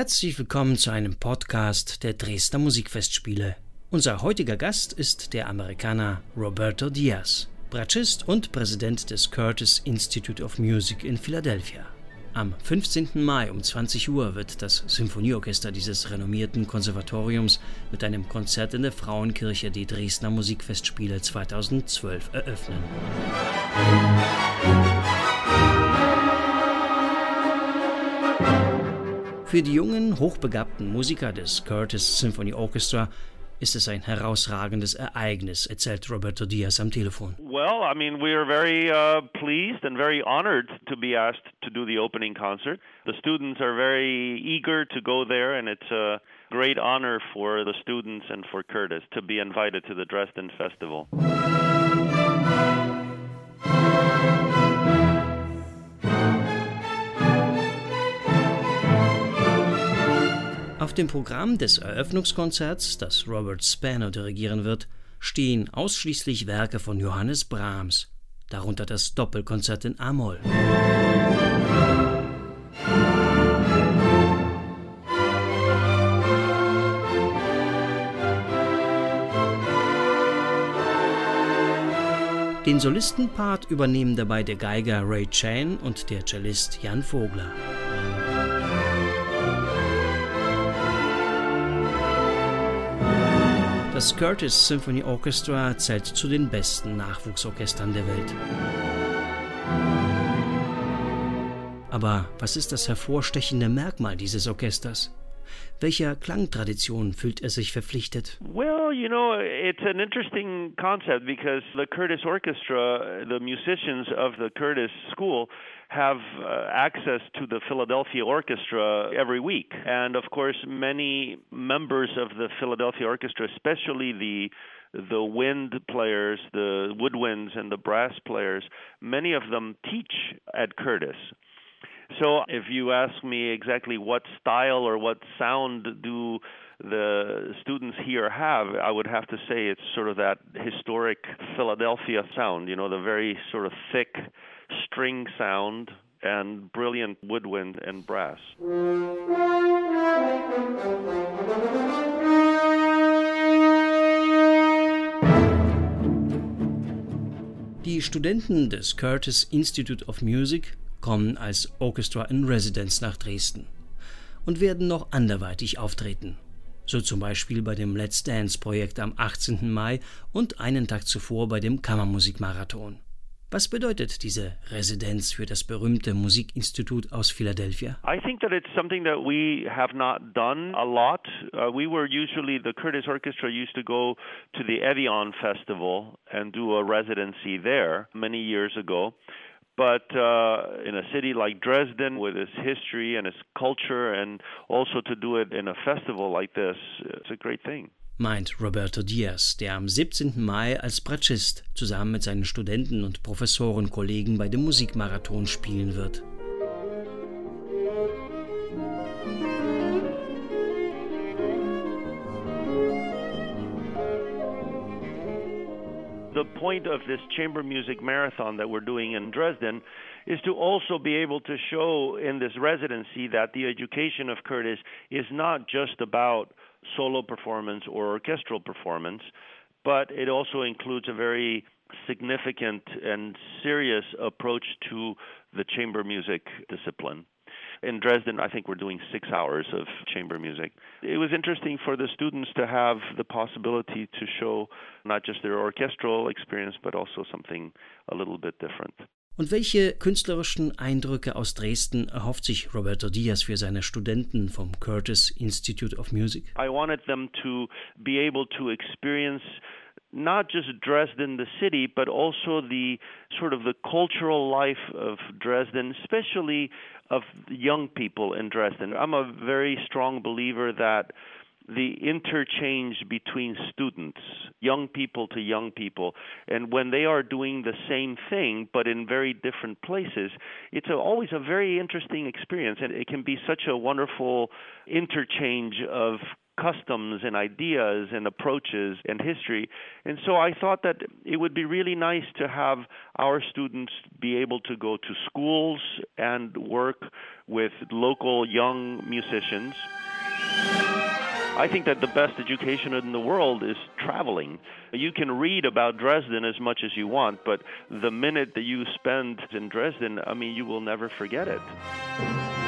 Herzlich willkommen zu einem Podcast der Dresdner Musikfestspiele. Unser heutiger Gast ist der Amerikaner Roberto Diaz, Bratschist und Präsident des Curtis Institute of Music in Philadelphia. Am 15. Mai um 20 Uhr wird das Symphonieorchester dieses renommierten Konservatoriums mit einem Konzert in der Frauenkirche die Dresdner Musikfestspiele 2012 eröffnen. Für die jungen, hochbegabten Musiker des Curtis Symphony Orchestra ist es ein herausragendes Ereignis, erzählt Roberto Diaz am Telefon. Well, I mean, we are very uh, pleased and very honored to be asked to do the opening concert. The students are very eager to go there, and it's a great honor for the students and for Curtis to be invited to the Dresden Festival. Auf dem Programm des Eröffnungskonzerts, das Robert Spano dirigieren wird, stehen ausschließlich Werke von Johannes Brahms, darunter das Doppelkonzert in A-Moll. Den Solistenpart übernehmen dabei der Geiger Ray Chan und der Cellist Jan Vogler. Das Curtis Symphony Orchestra zählt zu den besten Nachwuchsorchestern der Welt. Aber was ist das hervorstechende Merkmal dieses Orchesters? Welcher Klangtradition fühlt er sich verpflichtet? Well, you know, it's an interesting concept because the Curtis Orchestra, the musicians of the Curtis School, have uh, access to the Philadelphia Orchestra every week. And of course, many members of the Philadelphia Orchestra, especially the the wind players, the woodwinds and the brass players, many of them teach at Curtis. So if you ask me exactly what style or what sound do the students here have, I would have to say it's sort of that historic Philadelphia sound, you know, the very sort of thick string sound and brilliant woodwind and brass. Die Studenten des Curtis Institute of Music kommen als Orchestra in Residence nach Dresden und werden noch anderweitig auftreten. So zum Beispiel bei dem Let's Dance Projekt am 18. Mai und einen Tag zuvor bei dem Kammermusikmarathon. Was bedeutet diese Residenz für das berühmte Musikinstitut aus Philadelphia? I think that it's something that we have not done a lot. Uh, we were usually the Curtis Orchestra used to go to the Evian Festival and do a residency there many years ago. But uh, in a city like Dresden, with its history and its culture, and also to do it in a festival like this, it's a great thing. meint Roberto Diaz, der am 17. Mai als Bratschist zusammen mit seinen Studenten und Professorenkollegen bei dem Musikmarathon spielen wird. The point of this chamber music marathon that we're doing in Dresden is to also be able to show in this residency that the education of Curtis is not just about solo performance or orchestral performance, but it also includes a very significant and serious approach to the chamber music discipline. In Dresden, I think we're doing six hours of chamber music. It was interesting for the students to have the possibility to show not just their orchestral experience, but also something a little bit different. Und welche künstlerischen Eindrücke aus Dresden erhofft sich Roberto Diaz für seine Studenten vom Curtis Institute of Music? I wanted them to be able to experience not just Dresden, the city, but also the sort of the cultural life of Dresden, especially of young people in Dresden. I'm a very strong believer that the interchange between students, young people to young people, and when they are doing the same thing but in very different places, it's a, always a very interesting experience, and it can be such a wonderful interchange of customs and ideas and approaches and history. And so I thought that it would be really nice to have our students be able to go to schools and work with local young musicians. I think that the best education in the world is traveling. You can read about Dresden as much as you want, but the minute that you spend in Dresden, I mean, you will never forget it.